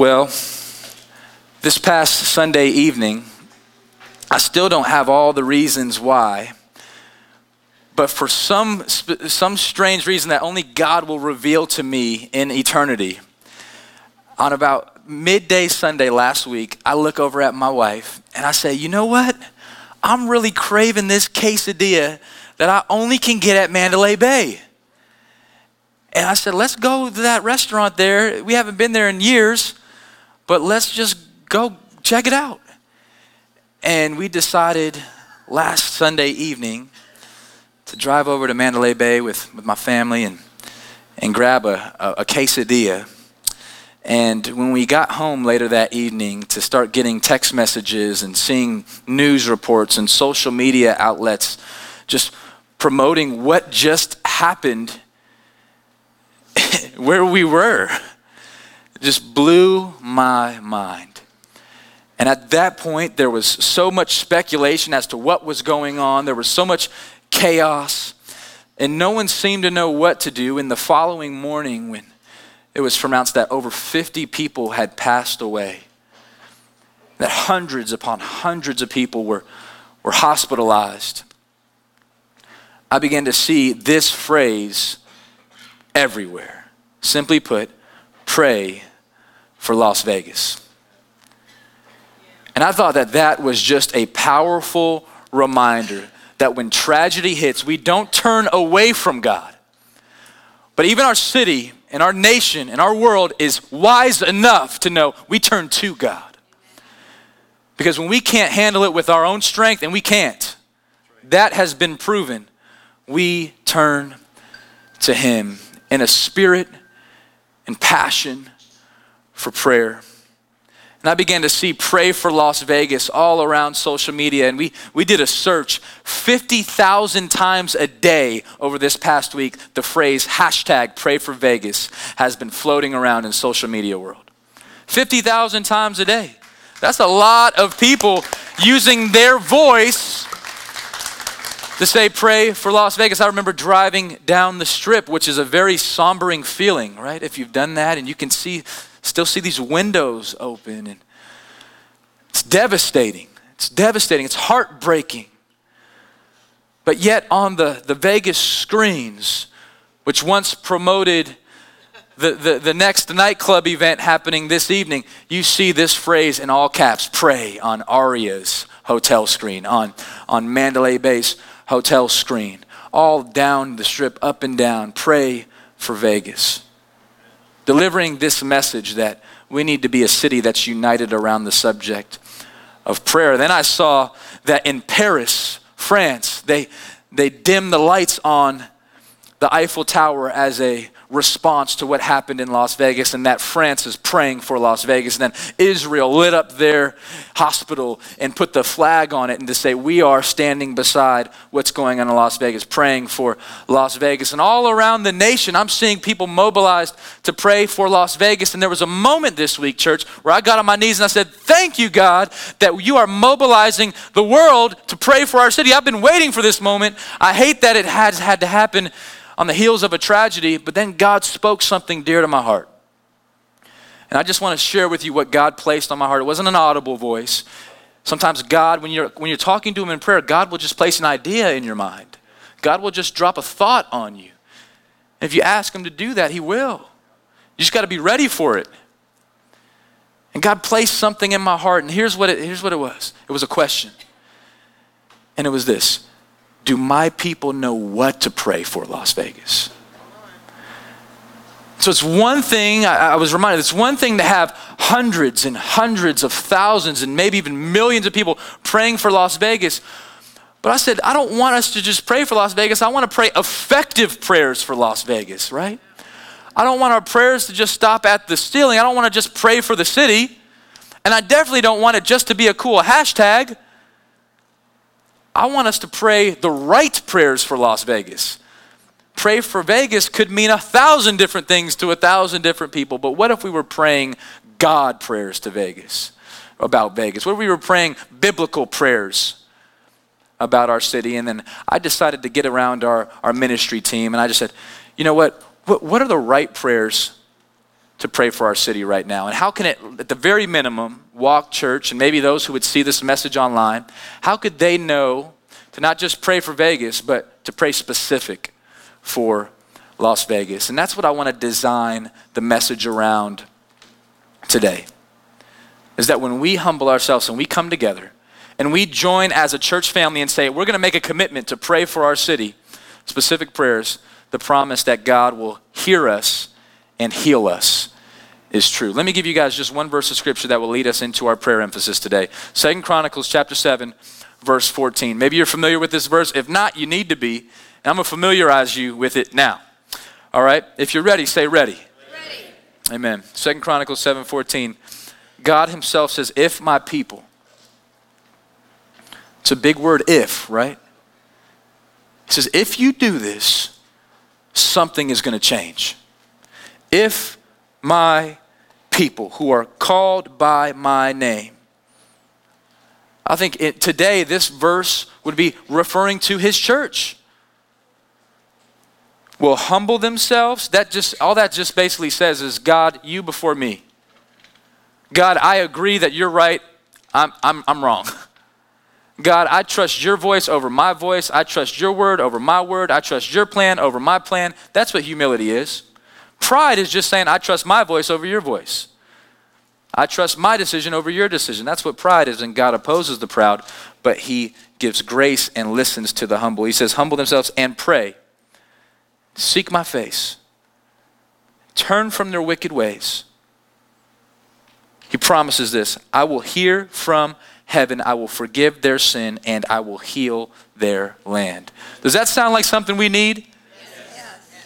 Well, this past Sunday evening, I still don't have all the reasons why, but for some, some strange reason that only God will reveal to me in eternity, on about midday Sunday last week, I look over at my wife and I say, You know what? I'm really craving this quesadilla that I only can get at Mandalay Bay. And I said, Let's go to that restaurant there. We haven't been there in years, but let's just go check it out. And we decided last Sunday evening to drive over to Mandalay Bay with, with my family and, and grab a, a, a quesadilla. And when we got home later that evening to start getting text messages and seeing news reports and social media outlets just promoting what just happened where we were, just blew my mind. And at that point, there was so much speculation as to what was going on. There was so much chaos, and no one seemed to know what to do. In the following morning, when it was pronounced that over 50 people had passed away, that hundreds upon hundreds of people were, were hospitalized, I began to see this phrase everywhere. Simply put, pray for Las Vegas. And I thought that that was just a powerful reminder that when tragedy hits, we don't turn away from God. But even our city and our nation and our world is wise enough to know we turn to God. Because when we can't handle it with our own strength, and we can't, that has been proven, we turn to Him in a spirit and passion for prayer. And I began to see Pray for Las Vegas all around social media. And we, we did a search 50,000 times a day over this past week. The phrase hashtag Pray for Vegas has been floating around in social media world. 50,000 times a day. That's a lot of people using their voice to say pray for Las Vegas. I remember driving down the strip, which is a very sombering feeling, right? If you've done that and you can see still see these windows open and it's devastating. It's devastating. It's heartbreaking. But yet on the, the Vegas screens, which once promoted the, the, the next nightclub event happening this evening, you see this phrase in all caps, pray on Aria's hotel screen, on, on Mandalay Bay's hotel screen, all down the strip, up and down, pray for Vegas delivering this message that we need to be a city that's united around the subject of prayer. Then I saw that in Paris, France, they, they dim the lights on the Eiffel Tower as a response to what happened in Las Vegas, and that France is praying for Las Vegas. And then Israel lit up their hospital and put the flag on it and to say, We are standing beside what's going on in Las Vegas, praying for Las Vegas. And all around the nation, I'm seeing people mobilized to pray for Las Vegas. And there was a moment this week, church, where I got on my knees and I said, Thank you, God, that you are mobilizing the world to pray for our city. I've been waiting for this moment. I hate that it has had to happen on the heels of a tragedy, but then God spoke something dear to my heart. And I just want to share with you what God placed on my heart. It wasn't an audible voice. Sometimes God, when you're, when you're talking to Him in prayer, God will just place an idea in your mind. God will just drop a thought on you. if you ask Him to do that, He will. You just got to be ready for it. And God placed something in my heart, and here's what it, here's what it was it was a question. And it was this do my people know what to pray for Las Vegas? So it's one thing, I, I, was reminded, it's one thing to have hundreds and hundreds of thousands and maybe even millions of people praying for Las Vegas. But I said, I don't want us to just pray for Las Vegas. I want to pray effective prayers for Las Vegas, right? I don't want our prayers to just stop at the ceiling. I don't want to just pray for the city. And I definitely don't want it just to be a cool hashtag. I want us to pray the right prayers for Las Vegas. Pray for Vegas could mean a thousand different things to a thousand different people, but what if we were praying God prayers to Vegas, about Vegas? What if we were praying biblical prayers about our city? And then I decided to get around our, our ministry team and I just said, you know what? What, what are the right prayers to pray for our city right now? And how can it, at the very minimum, walk church and maybe those who would see this message online, how could they know to not just pray for Vegas, but to pray specific for Las Vegas? And that's what I want to design the message around today. Is that when we humble ourselves and we come together and we join as a church family and say, we're going to make a commitment to pray for our city, specific prayers, the promise that God will hear us and heal us is true. Let me give you guys just one verse of scripture that will lead us into our prayer emphasis today. Second Chronicles chapter 7, verse 14. Maybe you're familiar with this verse. If not, you need to be. And I'm going to familiarize you with it now. All right? If you're ready, say ready. Ready. Amen. Second Chronicles 7, 14. God himself says, if my people. It's a big word, if, right? He says, if you do this, something is going to change. If my people who are called by my name. I think it, today this verse would be referring to his church. Will humble themselves. That just all that just basically says is God, you before me. God, I agree that you're right. I'm, I'm, I'm wrong. God, I trust your voice over my voice. I trust your word over my word. I trust your plan over my plan. That's what humility is. Pride is just saying, I trust my voice over your voice. I trust my decision over your decision. That's what pride is, and God opposes the proud, but He gives grace and listens to the humble. He says, Humble themselves and pray. Seek my face. Turn from their wicked ways. He promises this I will hear from heaven, I will forgive their sin, and I will heal their land. Does that sound like something we need?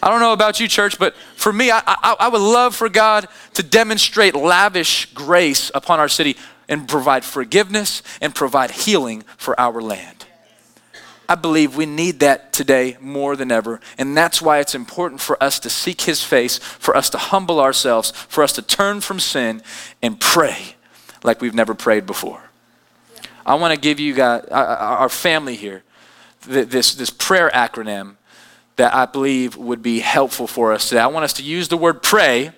I don't know about you, church, but for me, I, I, I would love for God to demonstrate lavish grace upon our city and provide forgiveness and provide healing for our land. I believe we need that today more than ever. And that's why it's important for us to seek His face, for us to humble ourselves, for us to turn from sin and pray like we've never prayed before. I want to give you guys, our family here, this, this prayer acronym that I believe would be helpful for us today. I want us to use the word pray,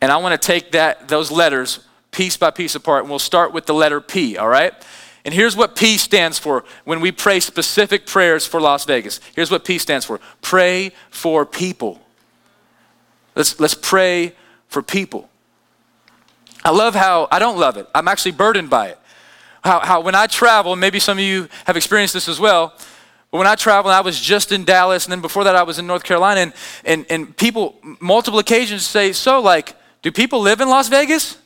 and I want to take that those letters piece by piece apart, and we'll start with the letter P, all right? And here's what P stands for when we pray specific prayers for Las Vegas. Here's what P stands for pray for people. Let's, let's pray for people. I love how, I don't love it, I'm actually burdened by it. How, how when I travel, maybe some of you have experienced this as well, when I traveled, I was just in Dallas, and then before that, I was in North Carolina, and, and, and people, multiple occasions say, So, like, do people live in Las Vegas?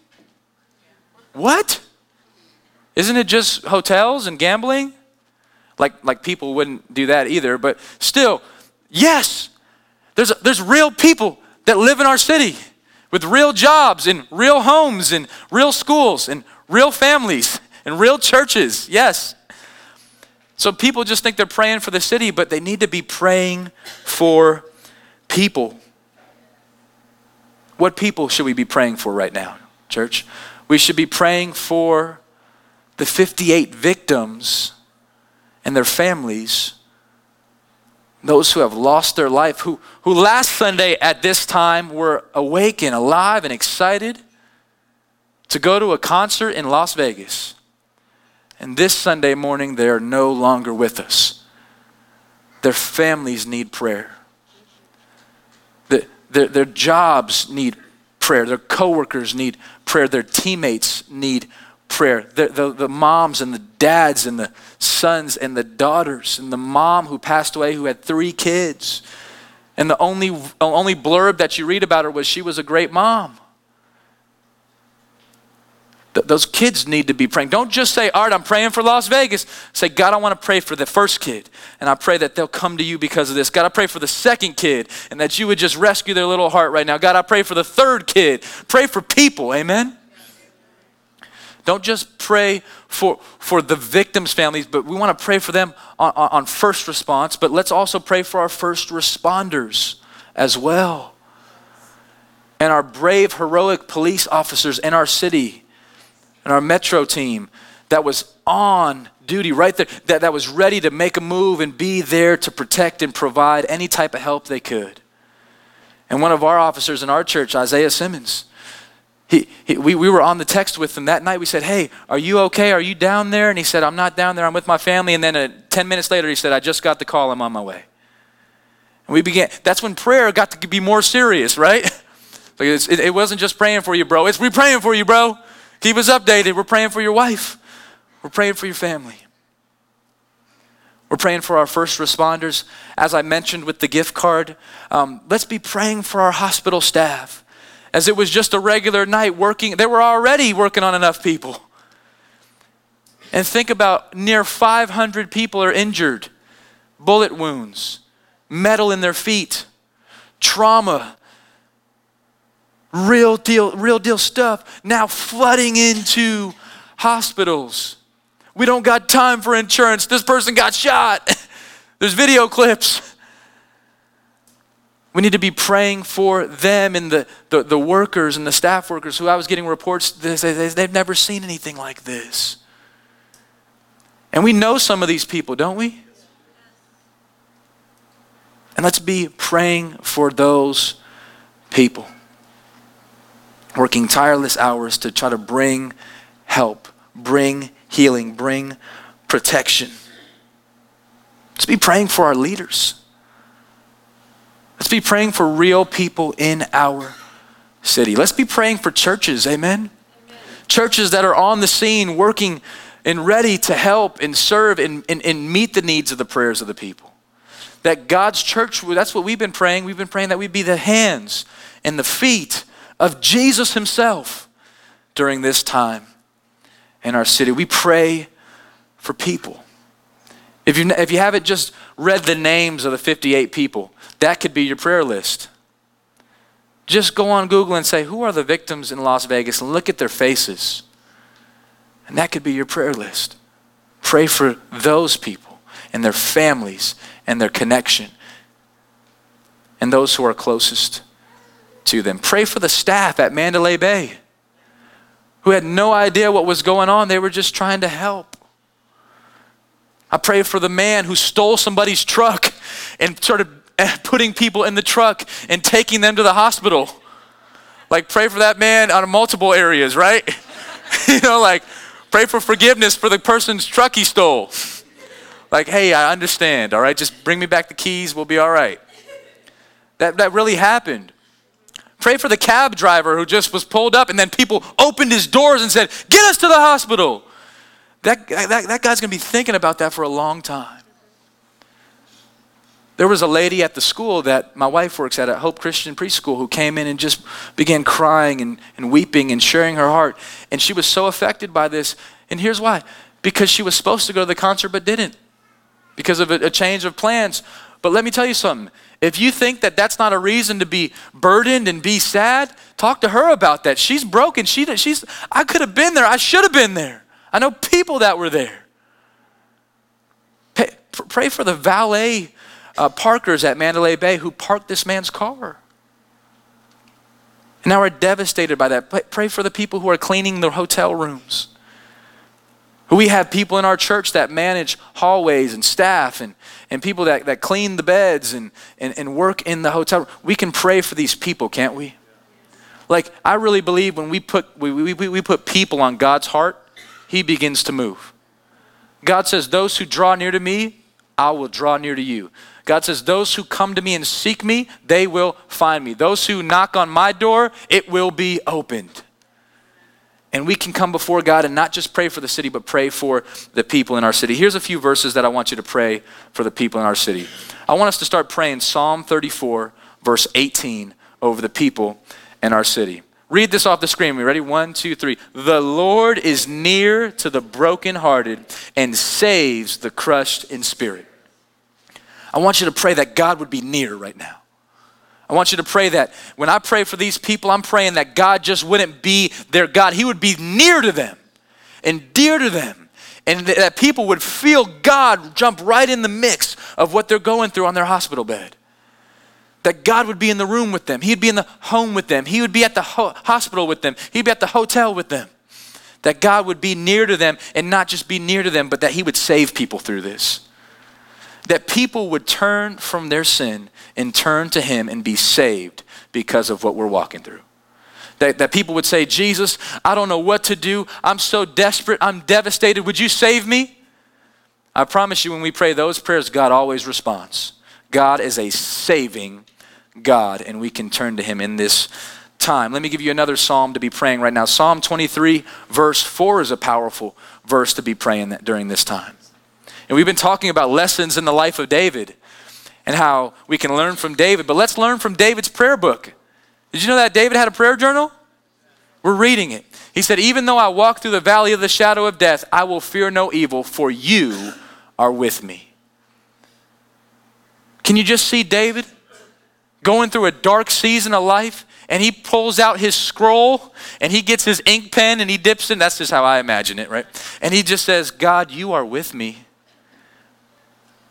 What? Isn't it just hotels and gambling? Like, like people wouldn't do that either, but still, yes, there's, there's real people that live in our city with real jobs and real homes and real schools and real families and real churches. Yes. So people just think they're praying for the city, but they need to be praying for people. What people should we be praying for right now, church? We should be praying for the 58 victims and their families, those who have lost their life, who, who last Sunday at this time were awake and alive and excited to go to a concert in Las Vegas. And this Sunday morning, they are no longer with us. Their families need prayer. The, their, their jobs need prayer. Their coworkers need prayer. Their teammates need prayer. The, the, the moms and the dads and the sons and the daughters and the mom who passed away who had three kids. And the only, only blurb that you read about her was she was a great mom. Th- those kids need to be praying. Don't just say, Art, I'm praying for Las Vegas. Say, God, I want to pray for the first kid. And I pray that they'll come to you because of this. God, I pray for the second kid and that you would just rescue their little heart right now. God, I pray for the third kid. Pray for people. Amen? Don't just pray for, for the victims' families, but we want to pray for them on, on first response, but let's also pray for our first responders as well. And our brave, heroic police officers in our city and our metro team that was on duty right there, that, that was ready to make a move and be there to protect and provide any type of help they could. And one of our officers in our church, Isaiah Simmons, he, he, we, we were on the text with him that night. We said, Hey, are you okay? Are you down there? And he said, I'm not down there. I'm with my family. And then uh, 10 minutes later, he said, I just got the call. I'm on my way. And we began, that's when prayer got to be more serious, right? Because it, it wasn't just praying for you, bro. It's we praying for you, bro. Keep us updated. We're praying for your wife. We're praying for your family. We're praying for our first responders. As I mentioned with the gift card, um, let's be praying for our hospital staff. As it was just a regular night working, they were already working on enough people. And think about near 500 people are injured, bullet wounds, metal in their feet, trauma, real deal, real deal stuff now flooding into hospitals. We don't got time for insurance. This person got shot. There's video clips. We need to be praying for them and the, the, the, workers and the staff workers who I was getting reports, they've never seen anything like this. And we know some of these people, don't we? And let's be praying for those people, working tireless hours to try to bring help, bring healing, bring protection. Let's be praying for our leaders. Let's be praying for real people in our city. Let's be praying for churches, amen? amen. Churches that are on the scene working and ready to help and serve and, and, and meet the needs of the prayers of the people. That God's church, that's what we've been praying. We've been praying that we be the hands and the feet of Jesus Himself during this time in our city. We pray for people. If you, if you haven't just read the names of the 58 people, that could be your prayer list. Just go on Google and say, Who are the victims in Las Vegas? and look at their faces. And that could be your prayer list. Pray for those people and their families and their connection and those who are closest to them. Pray for the staff at Mandalay Bay who had no idea what was going on. They were just trying to help. I pray for the man who stole somebody's truck and started eh, putting people in the truck and taking them to the hospital. Like, pray for that man on multiple areas, right? you know, like, pray for forgiveness for the person's truck he stole. Like, hey, I understand, all right? Just bring me back the keys, we'll be all right. That, that really happened. Pray for the cab driver who just was pulled up and then people opened his doors and said, Get us to the hospital. That, that, that guy's going to be thinking about that for a long time. There was a lady at the school that my wife works at, at Hope Christian Preschool, who came in and just began crying and, and weeping and sharing her heart. And she was so affected by this. And here's why because she was supposed to go to the concert but didn't because of a, a change of plans. But let me tell you something if you think that that's not a reason to be burdened and be sad, talk to her about that. She's broken. She, she's, I could have been there. I should have been there. I know people that were there. Pay, pray for the valet uh, parkers at Mandalay Bay who parked this man's car. And now we're devastated by that. Pray for the people who are cleaning the hotel rooms. We have people in our church that manage hallways and staff and, and people that, that clean the beds and, and, and work in the hotel. We can pray for these people, can't we? Like, I really believe when we put, we, we, we put people on God's heart, He begins to move. God says, Those who draw near to me, I will draw near to you. God says, Those who come to me and seek me, they will find me. Those who knock on my door, it will be opened. And we can come before God and not just pray for the city, but pray for the people in our city. Here's a few verses that I want you to pray for the people in our city. I want us to start praying Psalm 34, verse 18, over the people in our city. Read this off the screen. We ready? One, two, three. The Lord is near to the brokenhearted and saves the crushed in spirit. I want you to pray that God would be near right now. I want you to pray that when I pray for these people, I'm praying that God just wouldn't be their God. He would be near to them and dear to them. And that people would feel God jump right in the mix of what they're going through on their hospital bed. That God would be in the room with them. He'd be in the home with them. He would be at the ho- hospital with them. He'd be at the hotel with them. That God would be near to them and not just be near to them, but that He would save people through this that people would turn from their sin and turn to Him and be saved because of what we're walking through. That, that people would say, Jesus, I don't know what to do. I'm so desperate. I'm devastated. Would you save me? I promise you, when we pray those prayers, God always responds. God is a saving God, and we can turn to Him in this time. Let me give you another psalm to be praying right now. Psalm 23, verse 4 is a powerful verse to be praying during this time. And we've been talking about lessons in the life of David and how we can learn from David, but let's learn from David's prayer book. Did you know that David had a prayer journal? We're reading it. He said, Even though I walk through the valley of the shadow of death, I will fear no evil, for you are with me. Can you just see David going through a dark season of life? And he pulls out his scroll and he gets his ink pen and he dips in. That's just how I imagine it, right? And he just says, God, you are with me.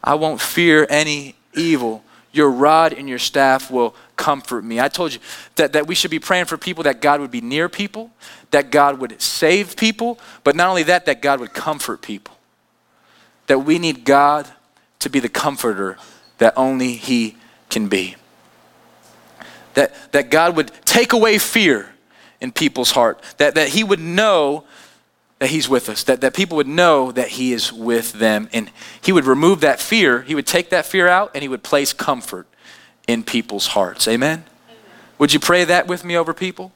I won't fear any evil. Your rod and your staff will comfort me. I told you that, that we should be praying for people that God would be near people, that God would save people, but not only that, that God would comfort people. That we need God to be the comforter that only He can be. That, that God would take away fear in people's heart, that, that He would know that He's with us, that, that people would know that He is with them. And He would remove that fear, He would take that fear out, and He would place comfort in people's hearts. Amen? Amen? Would you pray that with me over people?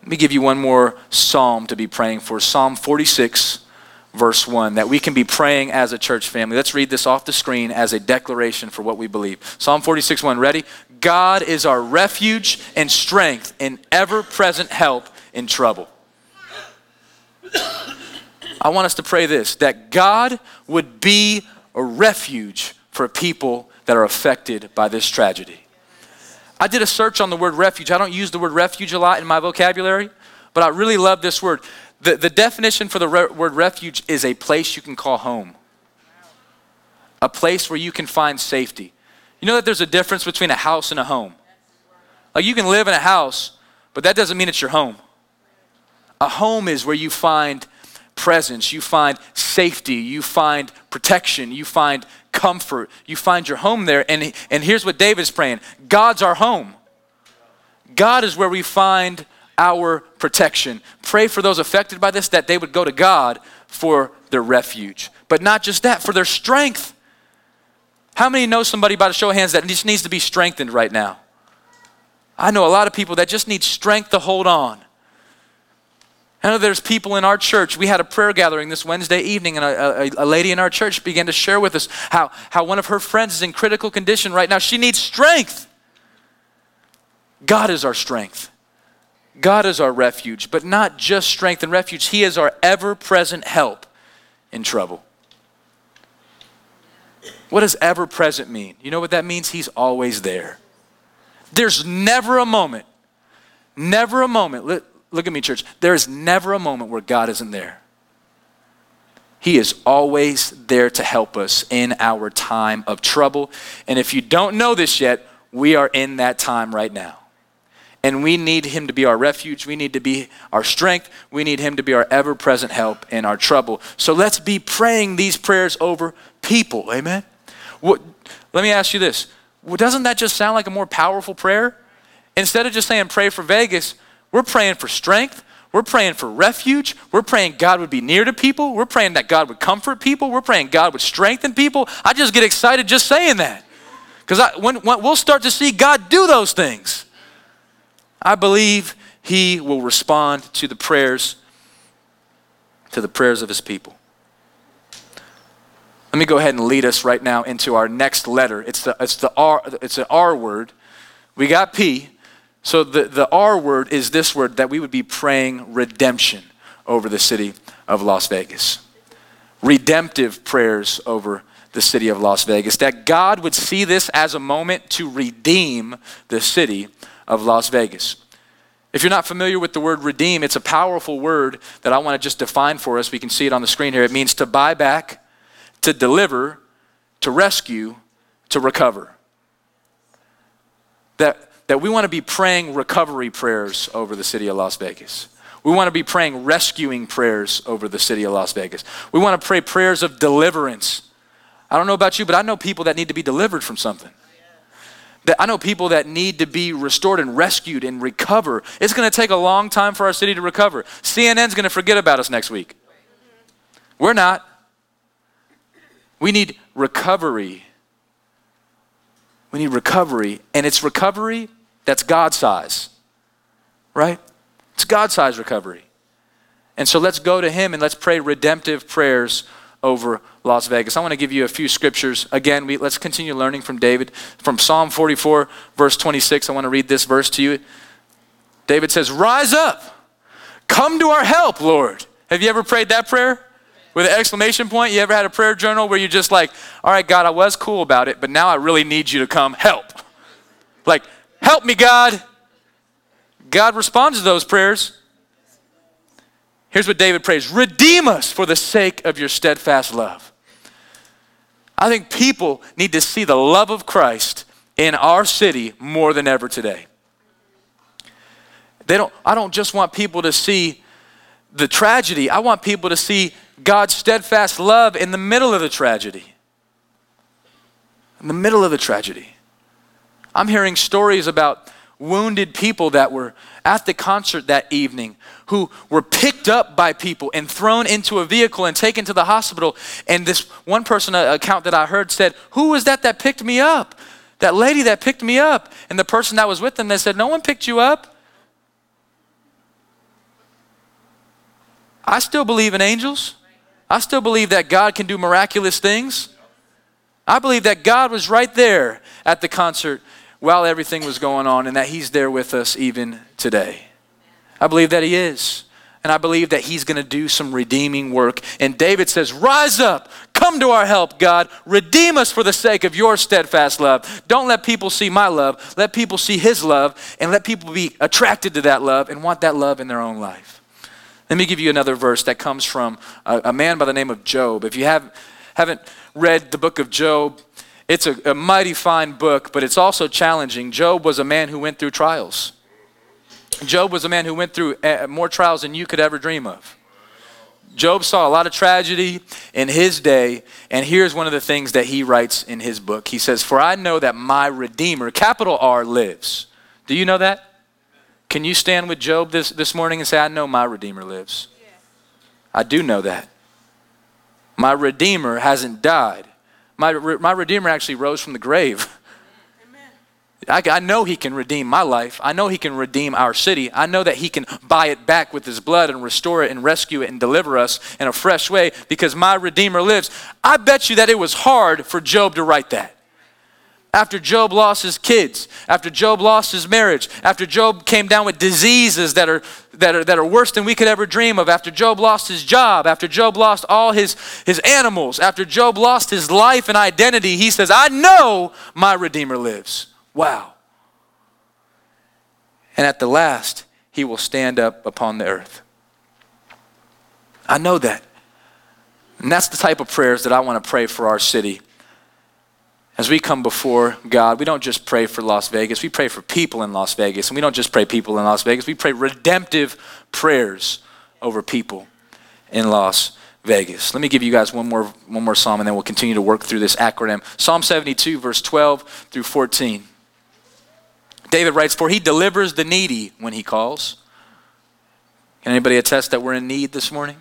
Let me give you one more psalm to be praying for Psalm 46 verse 1, that we can be praying as a church family. Let's read this off the screen as a declaration for what we believe. Psalm 46 1, ready? God is our refuge and strength and ever present help in trouble. I want us to pray this that God would be a refuge for people that are affected by this tragedy. I did a search on the word refuge. I don't use the word refuge a lot in my vocabulary, but I really love this word. The, the definition for the re- word refuge is a place you can call home, a place where you can find safety. You know that there's a difference between a house and a home. Like you can live in a house, but that doesn't mean it's your home. A home is where you find presence, you find safety, you find protection, you find comfort, you find your home there. And, and here's what David's praying God's our home. God is where we find our protection. Pray for those affected by this that they would go to God for their refuge. But not just that, for their strength. How many know somebody by the show of hands that just needs to be strengthened right now? I know a lot of people that just need strength to hold on. I know there's people in our church. We had a prayer gathering this Wednesday evening, and a, a, a, lady in our church began to share with us how, how one of her friends is in critical condition right now. She needs strength. God is our strength. God is our refuge, but not just strength and refuge. He is our ever present help in trouble. What does ever present mean? You know what that means? He's always there. There's never a moment, never a moment. Look, at me, church. There is never a moment where God isn't there. He is always there to help us in our time of trouble. And if you don't know this yet, we are in that time right now. And we need Him to be our refuge. We need to be our strength. We need Him to be our ever present help in our trouble. So let's be praying these prayers over people. Amen? What, let me ask you this well, doesn't that just sound like a more powerful prayer? Instead of just saying pray for Vegas, we're praying for strength. We're praying for refuge. We're praying God would be near to people. We're praying that God would comfort people. We're praying God would strengthen people. I just get excited just saying that. Because when, when we'll start to see God do those things. I believe he will respond to the prayers to the prayers of his people. Let me go ahead and lead us right now into our next letter. It's the, it's the R, it's an R word. We got P. So the, the R word is this word that we would be praying redemption over the city of Las Vegas. Redemptive prayers over the city of Las Vegas. That God would see this as a moment to redeem the city of Las Vegas. If you're not familiar with the word redeem, it's a powerful word that I want to just define for us. We can see it on the screen here. It means to buy back, to deliver, to rescue, to recover. That, that we want to be praying recovery prayers over the city of Las Vegas. We want to be praying rescuing prayers over the city of Las Vegas. We want to pray prayers of deliverance. I don't know about you, but I know people that need to be delivered from something. that I know people that need to be restored and rescued and recover. It's going to take a long time for our city to recover. CNN's going to forget about us next week. We're not. We need recovery. We need recovery, and it's recovery that's God size, right? It's God size recovery. And so let's go to Him and let's pray redemptive prayers over Las Vegas. I want to give you a few scriptures. Again, we, let's continue learning from David. From Psalm 44, verse 26, I want to read this verse to you. David says, Rise up, come to our help, Lord. Have you ever prayed that prayer? With an exclamation point, you ever had a prayer journal where you're just like, all right, God, I was cool about it, but now I really need you to come help. Like, help me, God. God responds to those prayers. Here's what David prays Redeem us for the sake of your steadfast love. I think people need to see the love of Christ in our city more than ever today. They don't, I don't just want people to see the tragedy, I want people to see God's steadfast love in the middle of the tragedy. In the middle of the tragedy. I'm hearing stories about wounded people that were at the concert that evening who were picked up by people and thrown into a vehicle and taken to the hospital. And this one person uh, account that I heard said, Who was that that picked me up? That lady that picked me up. And the person that was with them, they said, No one picked you up. I still believe in angels. I still believe that God can do miraculous things. I believe that God was right there at the concert while everything was going on and that He's there with us even today. I believe that He is. And I believe that He's going to do some redeeming work. And David says, Rise up, come to our help, God. Redeem us for the sake of your steadfast love. Don't let people see my love. Let people see His love and let people be attracted to that love and want that love in their own life. Let me give you another verse that comes from a, a man by the name of Job. If you have, haven't read the book of Job, it's a, a mighty fine book, but it's also challenging. Job was a man who went through trials. Job was a man who went through eh, more trials than you could ever dream of. Job saw a lot of tragedy in his day, and here's one of the things that he writes in his book. He says, For I know that my Redeemer, capital R, lives. Do you know that? Can you stand with Job this, this morning and say, I know my Redeemer lives? I do know that. My Redeemer hasn't died. My, my Redeemer actually rose from the grave. I, I, know He can redeem my life. I know He can redeem our city. I know that He can buy it back with His blood and restore it and rescue it and deliver us in a fresh way because my Redeemer lives. I bet you that it was hard for Job to write that after Job lost his kids, after Job lost his marriage, after Job came down with diseases that are, that are, that are worse than we could ever dream of, after Job lost his job, after Job lost all his, his animals, after Job lost his life and identity, he says, I know my Redeemer lives. Wow. And at the last, he will stand up upon the earth. I know that. And that's the type of prayers that I want to pray for our city as we come before God, we don't just pray for Las Vegas, we pray for people in Las Vegas. And we don't just pray people in Las Vegas, we pray redemptive prayers over people in Las Vegas. Let me give you guys one more, one more psalm and then we'll continue to work through this acronym. Psalm 72, verse 12 through 14. David writes, For he delivers the needy when he calls. Can anybody attest that we're in need this morning?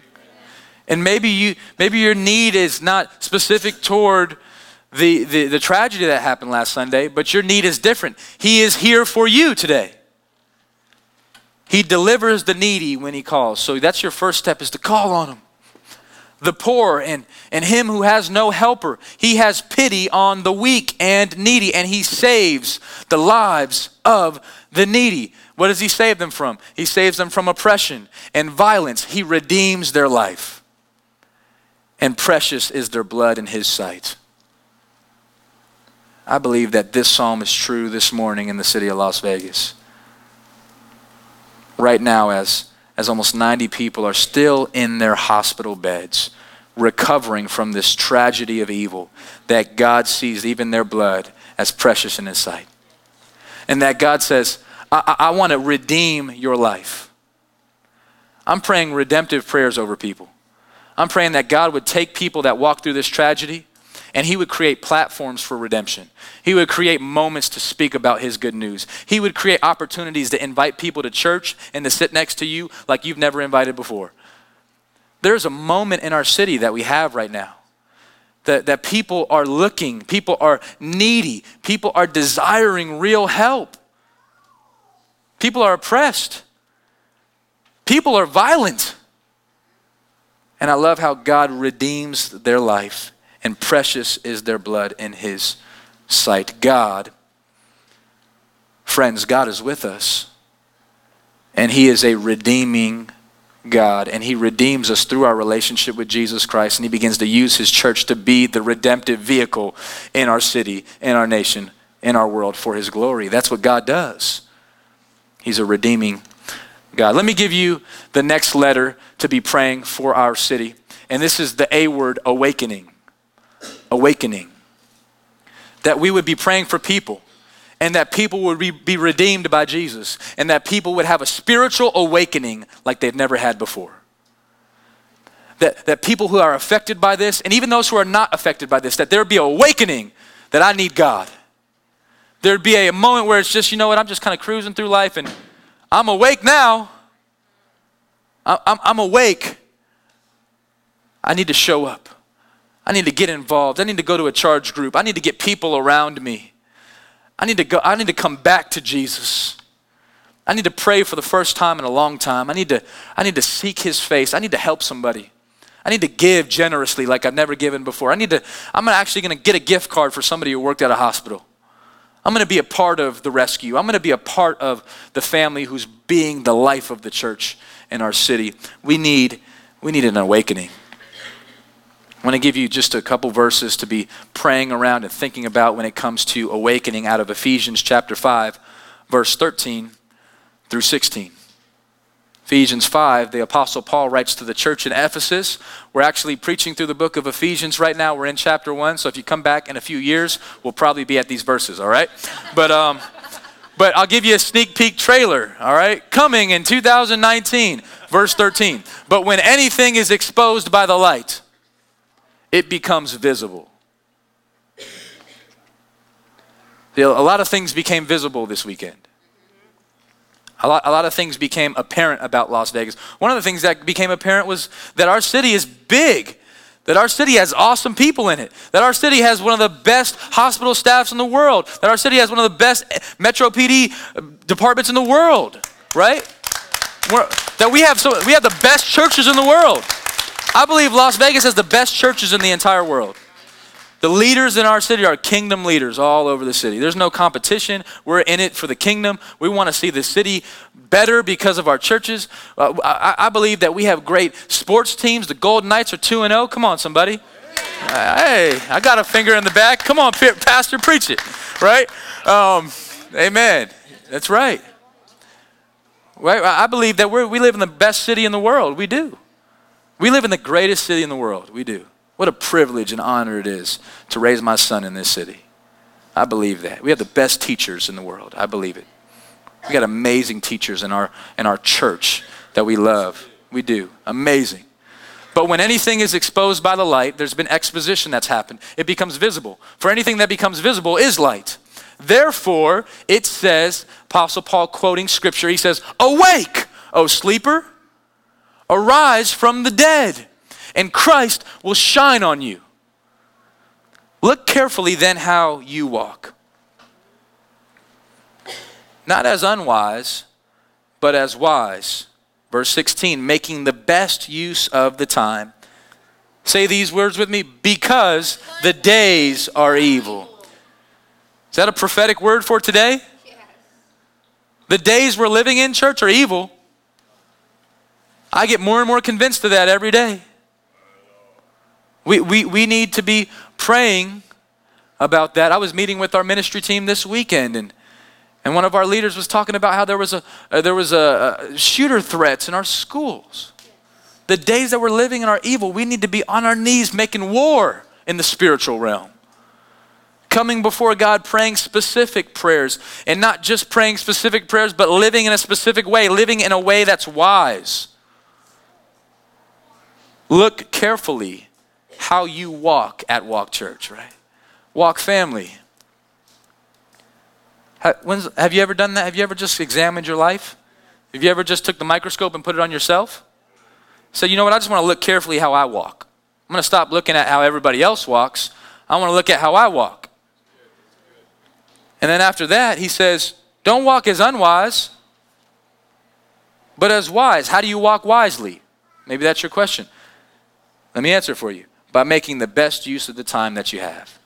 And maybe you maybe your need is not specific toward the, the, the tragedy that happened last Sunday, but your need is different. He is here for you today. He delivers the needy when he calls. So that's your first step is to call on him. The poor and, and him who has no helper. He has pity on the weak and needy, and he saves the lives of the needy. What does he save them from? He saves them from oppression and violence. He redeems their life. And precious is their blood in his sight. I believe that this psalm is true this morning in the city of Las Vegas. Right now, as, as almost 90 people are still in their hospital beds, recovering from this tragedy of evil, that God sees even their blood as precious in His sight. And that God says, I, I, I want to redeem your life. I'm praying redemptive prayers over people. I'm praying that God would take people that walk through this tragedy and he would create platforms for redemption. He would create moments to speak about his good news. He would create opportunities to invite people to church and to sit next to you like you've never invited before. There's a moment in our city that we have right now that, that people are looking, people are needy, people are desiring real help. People are oppressed. People are violent. And I love how God redeems their life, and precious is their blood in His sight. God, friends, God is with us, and He is a redeeming God, and He redeems us through our relationship with Jesus Christ, and He begins to use His church to be the redemptive vehicle in our city, in our nation, in our world for His glory. That's what God does. He's a redeeming God. Let me give you the next letter to be praying for our city. And this is the A word awakening. Awakening. That we would be praying for people and that people would be, be redeemed by Jesus and that people would have a spiritual awakening like they've never had before. That, that people who are affected by this, and even those who are not affected by this, that there would be awakening that I need God. There'd be a moment where it's just, you know what, I'm just kind of cruising through life and I'm awake now. I'm, I'm awake. I need to show up. I need to get involved. I need to go to a charge group. I need to get people around me. I need to go, I need to come back to Jesus. I need to pray for the first time in a long time. I need to, I need to seek his face. I need to help somebody. I need to give generously like I've never given before. I need to, I'm actually going to get a gift card for somebody who worked at a hospital. I'm going to be a part of the rescue. I'm going to be a part of the family who's being the life of the church in our city. We need, we need an awakening. I want to give you just a couple verses to be praying around and thinking about when it comes to awakening out of Ephesians chapter 5, verse 13 through 16. Ephesians 5, the Apostle Paul writes to the church in Ephesus. We're actually preaching through the book of Ephesians right now. We're in chapter 1, so if you come back in a few years, we'll probably be at these verses, all right? But, um, but I'll give you a sneak peek trailer, all right? Coming in 2019, verse 13. But when anything is exposed by the light, it becomes visible. A lot of things became visible this weekend. A lot, a lot of things became apparent about Las Vegas. One of the things that became apparent was that our city is big, that our city has awesome people in it, that our city has one of the best hospital staffs in the world, that our city has one of the best eh, Metro PD eh, departments in the world, right? We're, that we have, so, we have the best churches in the world. I believe Las Vegas has the best churches in the entire world. The leaders in our city are kingdom leaders all over the city. There's no competition. We're in it for the kingdom. We want to see the city better because of our churches. Uh, I, I, believe that we have great sports teams. The Golden Knights are 2 and 0. Come on, somebody. Hey, I got a finger in the back. Come on, Pastor, preach it. Right? Um, amen. That's right. Right? I believe that we we live in the best city in the world. We do. We live in the greatest city in the world. We do. What a privilege and honor it is to raise my son in this city. I believe that. We have the best teachers in the world. I believe it. We got amazing teachers in our in our church that we love. We do. Amazing. But when anything is exposed by the light, there's been exposition that's happened. It becomes visible. For anything that becomes visible is light. Therefore, it says, Apostle Paul quoting scripture, he says, Awake, O sleeper, arise from the dead and Christ will shine on you. Look carefully then how you walk. Not as unwise, but as wise. Verse 16, making the best use of the time. Say these words with me because the days are evil. Is that a prophetic word for today? The days we're living in, church, are evil. I get more and more convinced of that every day. We, we, we need to be praying about that. I was meeting with our ministry team this weekend, and, and one of our leaders was talking about how there was, a, uh, there was a, a shooter threats in our schools. The days that we're living in are evil. We need to be on our knees making war in the spiritual realm. Coming before God, praying specific prayers, and not just praying specific prayers, but living in a specific way, living in a way that's wise. Look carefully how you walk at Walk Church, right? Walk family. Have you ever done that? Have you ever just examined your life? Have you ever just took the microscope and put it on yourself? Said, you know what? I just want to look carefully how I walk. I'm going to stop looking at how everybody else walks. I want to look at how I walk. And then after that, he says, don't walk as unwise, but as wise. How do you walk wisely? Maybe that's your question. Let me answer for you by making the best use of the time that you have.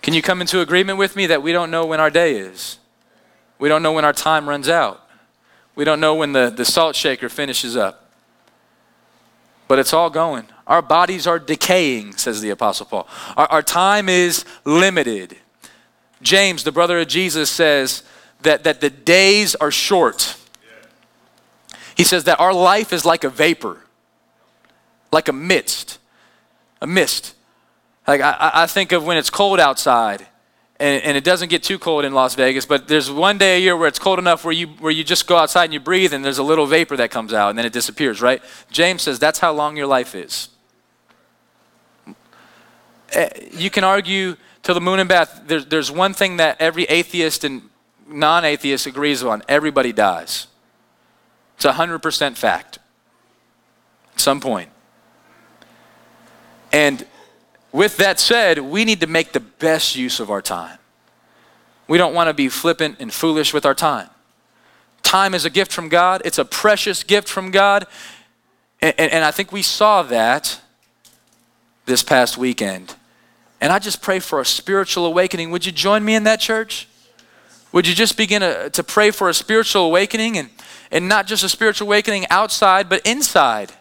Can you come into agreement with me that we don't know when our day is? We don't know when our time runs out. We don't know when the, the salt shaker finishes up. But it's all going. Our bodies are decaying, says the Apostle Paul. Our, our time is limited. James, the brother of Jesus, says that, that the days are short. He says that our life is like a vapor, like a mist. A mist. Like I, I think of when it's cold outside. And, and, it doesn't get too cold in Las Vegas, but there's one day a year where it's cold enough where you, where you just go outside and you breathe and there's a little vapor that comes out and then it disappears, right? James says that's how long your life is. Eh, you can argue till the moon and back. There's, there's one thing that every atheist and non atheist agrees on everybody dies. It's a 100% fact at some point. And with that said, we need to make the best use of our time. We don't want to be flippant and foolish with our time. Time is a gift from God, it's a precious gift from God. And, and, and I think we saw that this past weekend. And I just pray for a spiritual awakening. Would you join me in that church? Would you just begin to, to pray for a spiritual awakening and, and not just a spiritual awakening outside, but inside?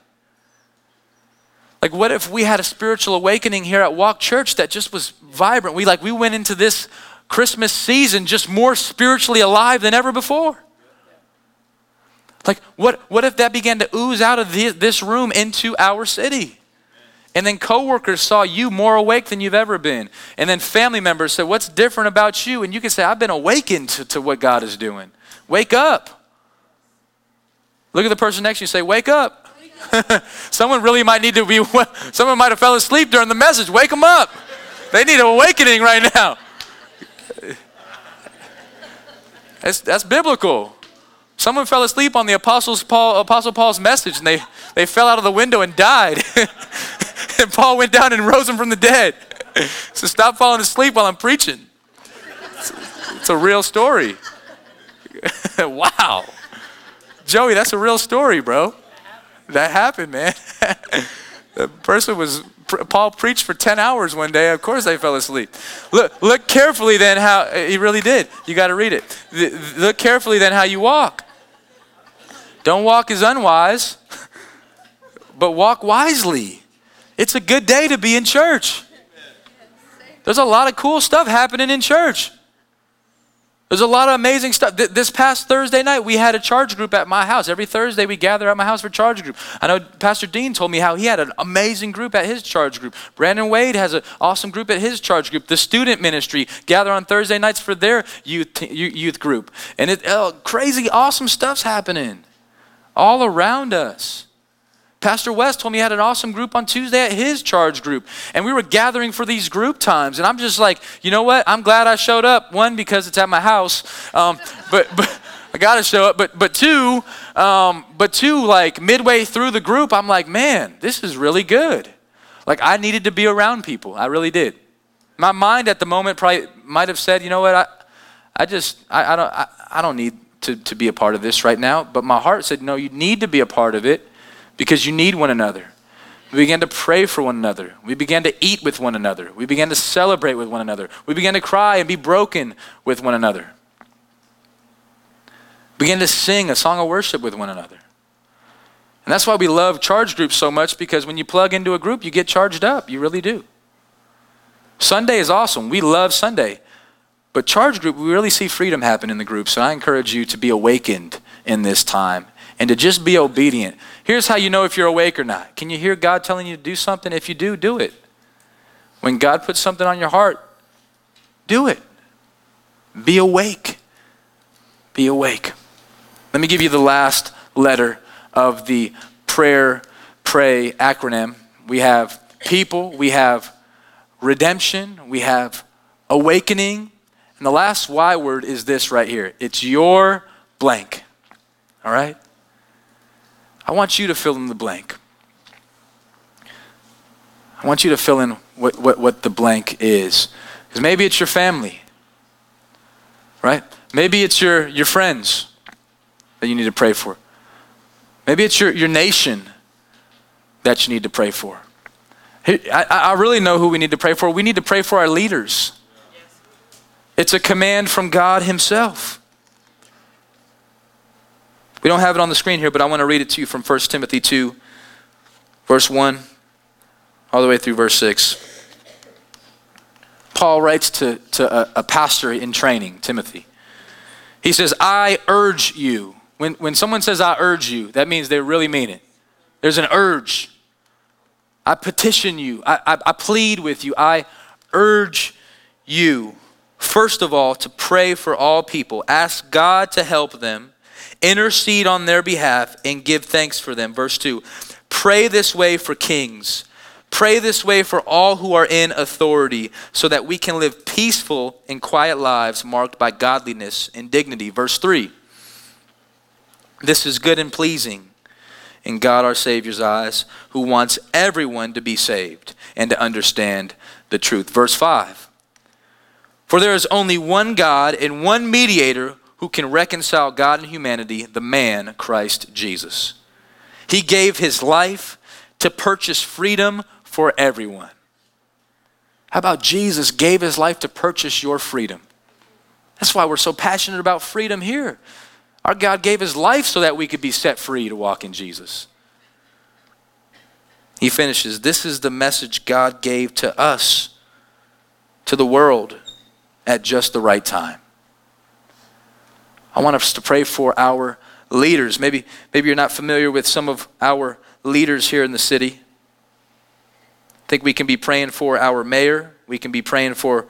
Like, what if we had a spiritual awakening here at Walk Church that just was vibrant? We like we went into this Christmas season just more spiritually alive than ever before. Like, what, what if that began to ooze out of the, this room into our city? And then coworkers saw you more awake than you've ever been. And then family members said, What's different about you? And you can say, I've been awakened to, to what God is doing. Wake up. Look at the person next to you say, Wake up. someone really might need to be, someone might have fell asleep during the message. Wake them up. They need an awakening right now. That's, that's biblical. Someone fell asleep on the Apostles Paul, Apostle Paul's message and they, they fell out of the window and died. and Paul went down and rose them from the dead. so stop falling asleep while I'm preaching. It's, it's a real story. wow. Joey, that's a real story, bro. That happened, man. the person was Paul preached for 10 hours one day. Of course they fell asleep. Look, look carefully then how eh, he really did. You got to read it. Look carefully then how you walk. Don't walk as unwise, but walk wisely. It's a good day to be in church. There's a lot of cool stuff happening in church. There's a lot of amazing stuff. This past Thursday night, we had a charge group at my house. Every Thursday, we gather at my house for charge group. I know Pastor Dean told me how he had an amazing group at his charge group. Brandon Wade has an awesome group at his charge group. The student ministry gather on Thursday nights for their youth, youth group. And it, oh, crazy, awesome stuff's happening all around us. Pastor West told me he had an awesome group on Tuesday at his charge group. And we were gathering for these group times. And I'm just like, you know what? I'm glad I showed up. One, because it's at my house. Um, but, but I got to show up. But, but two, um, but two, like midway through the group, I'm like, man, this is really good. Like I needed to be around people. I really did. My mind at the moment probably might have said, you know what? I, I just, I, I don't, I, I don't need to, to be a part of this right now. But my heart said, no, you need to be a part of it because you need one another. We began to pray for one another. We began to eat with one another. We began to celebrate with one another. We began to cry and be broken with one another. We began to sing a song of worship with one another. And that's why we love charge groups so much because when you plug into a group, you get charged up. You really do. Sunday is awesome. We love Sunday. But charge group, we really see freedom happen in the group. So I encourage you to be awakened in this time and to just be obedient. Here's how you know if you're awake or not. Can you hear God telling you to do something? If you do, do it. When God puts something on your heart, do it. Be awake. Be awake. Let me give you the last letter of the prayer, pray acronym. We have people, we have redemption, we have awakening. And the last Y word is this right here it's your blank. All right? I want you to fill in the blank. I want you to fill in what, what, what the blank is. Because maybe it's your family, right? Maybe it's your, your friends that you need to pray for. Maybe it's your, your nation that you need to pray for. I, I really know who we need to pray for. We need to pray for our leaders. It's a command from God Himself. We don't have it on the screen here, but I want to read it to you from 1 Timothy 2, verse 1, all the way through verse 6. Paul writes to, to a, a pastor in training, Timothy. He says, I urge you. When, when someone says, I urge you, that means they really mean it. There's an urge. I petition you. I, I, I plead with you. I urge you, first of all, to pray for all people. Ask God to help them, intercede on their behalf, and give thanks for them. Verse 2 Pray this way for kings Pray this way for all who are in authority, so that we can live peaceful and quiet lives marked by godliness and dignity. Verse 3 This is good and pleasing in God our Savior's eyes, who wants everyone to be saved and to understand the truth. Verse 5 For there is only one God and one mediator who can reconcile God and humanity, the man Christ Jesus. He gave his life to purchase freedom for everyone. How about Jesus gave his life to purchase your freedom? That's why we're so passionate about freedom here. Our God gave his life so that we could be set free to walk in Jesus. He finishes This is the message God gave to us, to the world, at just the right time. I want us to pray for our leaders. Maybe, maybe you're not familiar with some of our leaders here in the city. I think we can be praying for our mayor. We can be praying for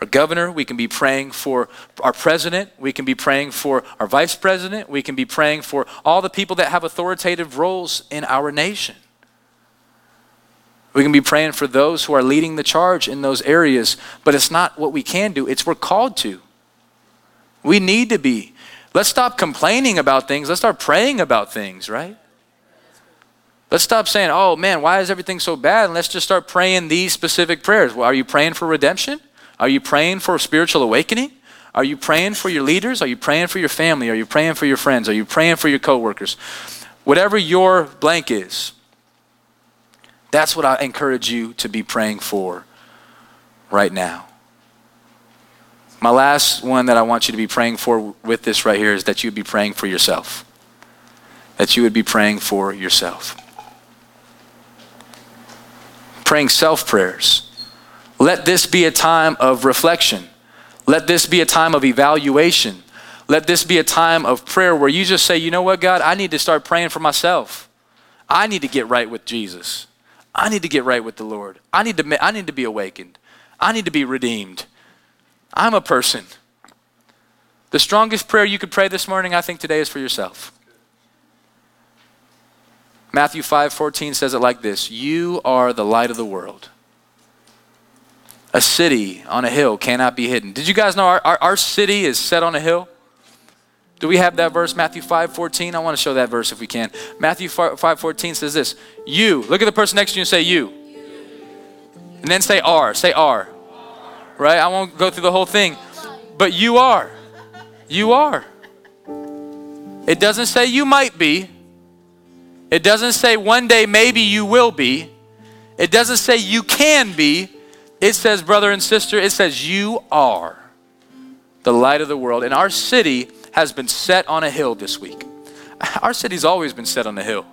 our governor. We can be praying for our president. We can be praying for our vice president. We can be praying for all the people that have authoritative roles in our nation. We can be praying for those who are leading the charge in those areas, but it's not what we can do, it's we're called to. We need to be. Let's stop complaining about things. Let's start praying about things, right? Let's stop saying, oh man, why is everything so bad? And let's just start praying these specific prayers. Well, are you praying for redemption? Are you praying for spiritual awakening? Are you praying for your leaders? Are you praying for your family? Are you praying for your friends? Are you praying for your coworkers? Whatever your blank is, that's what I encourage you to be praying for right now. My last one that I want you to be praying for with this right here is that you would be praying for yourself. That you would be praying for yourself praying self prayers. Let this be a time of reflection. Let this be a time of evaluation. Let this be a time of prayer where you just say, you know what, God, I need to start praying for myself. I need to get right with Jesus. I need to get right with the Lord. I need to, I need to be awakened. I need to be redeemed. I'm a person. The strongest prayer you could pray this morning, I think, today is for yourself. Matthew 5 14 says it like this You are the light of the world. A city on a hill cannot be hidden. Did you guys know our, our, our city is set on a hill? Do we have that verse, Matthew 5 14? I want to show that verse if we can. Matthew 5 14 says this You, look at the person next to you and say, You. And then say are. Say are. Right? I won't go through the whole thing. But you are. You are. It doesn't say you might be. It doesn't say one day maybe you will be. It doesn't say you can be. It says, brother and sister, it says you are the light of the world. And our city has been set on a hill this week. Our city's always been set on a hill.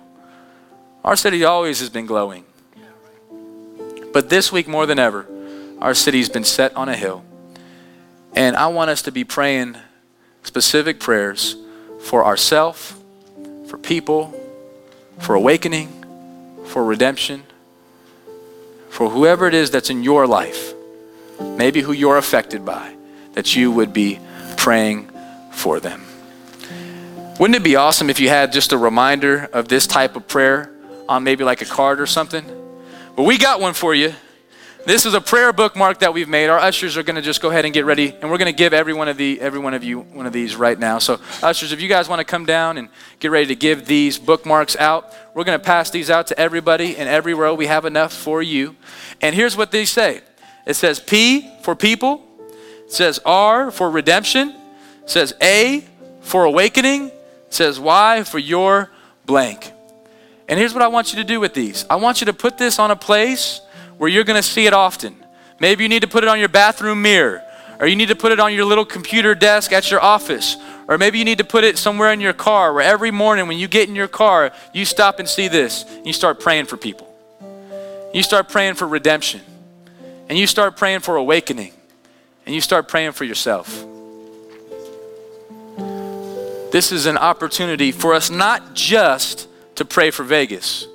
Our city always has been glowing. But this week more than ever, our city's been set on a hill. And I want us to be praying specific prayers for ourselves, for people, for awakening, for redemption, for whoever it is that's in your life, maybe who you're affected by, that you would be praying for them. Wouldn't it be awesome if you had just a reminder of this type of prayer on maybe like a card or something? But we got one for you. This is a prayer bookmark that we've made. Our ushers are going to just go ahead and get ready, and we're going to give every one of the every one of you one of these right now. So, ushers, if you guys want to come down and get ready to give these bookmarks out, we're going to pass these out to everybody in every row. We have enough for you. And here's what they say. It says P for people. It says R for redemption. It says A for awakening. It says Y for your blank. And here's what I want you to do with these. I want you to put this on a place where you're going to see it often. Maybe you need to put it on your bathroom mirror, or you need to put it on your little computer desk at your office, or maybe you need to put it somewhere in your car where every morning when you get in your car, you stop and see this, and you start praying for people. You start praying for redemption, and you start praying for awakening, and you start praying for yourself. This is an opportunity for us not just to pray for Vegas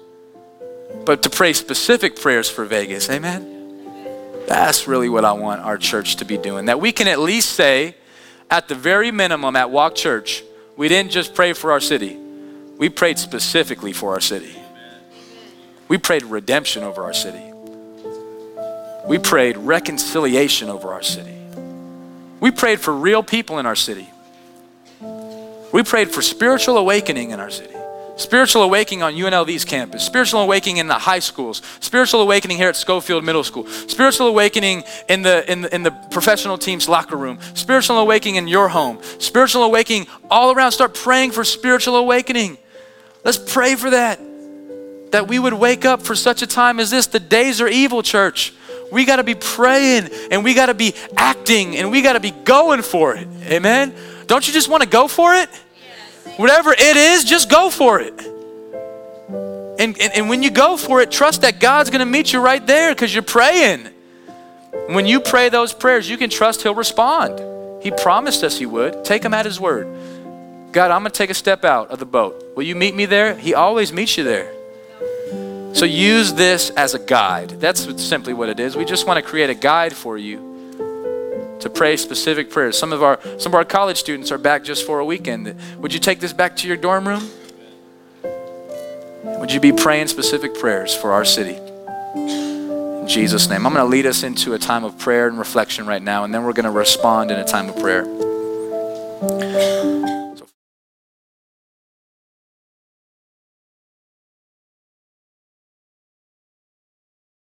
but to pray specific prayers for Vegas. Amen? That's really what I want our church to be doing. That we can at least say, at the very minimum at Walk Church, we didn't just pray for our city, we prayed specifically for our city. We prayed redemption over our city. We prayed reconciliation over our city. We prayed for real people in our city. We prayed for spiritual awakening in our city. Spiritual awakening on UNLV's campus, spiritual awakening in the high schools, spiritual awakening here at Schofield Middle School, spiritual awakening in the, in the, in the professional team's locker room, spiritual awakening in your home, spiritual awakening all around. Start praying for spiritual awakening. Let's pray for that. That we would wake up for such a time as this. The days are evil, church. We got to be praying and we got to be acting and we got to be going for it. Amen. Don't you just want to go for it? Whatever it is, just go for it. And, and, and when you go for it, trust that God's going to meet you right there because you're praying. When you pray those prayers, you can trust He'll respond. He promised us He would. Take Him at His word. God, I'm going to take a step out of the boat. Will you meet me there? He always meets you there. So use this as a guide. That's simply what it is. We just want to create a guide for you to pray specific prayers. Some of our some of our college students are back just for a weekend. Would you take this back to your dorm room? Would you be praying specific prayers for our city? In Jesus' name. I'm going to lead us into a time of prayer and reflection right now, and then we're going to respond in a time of prayer.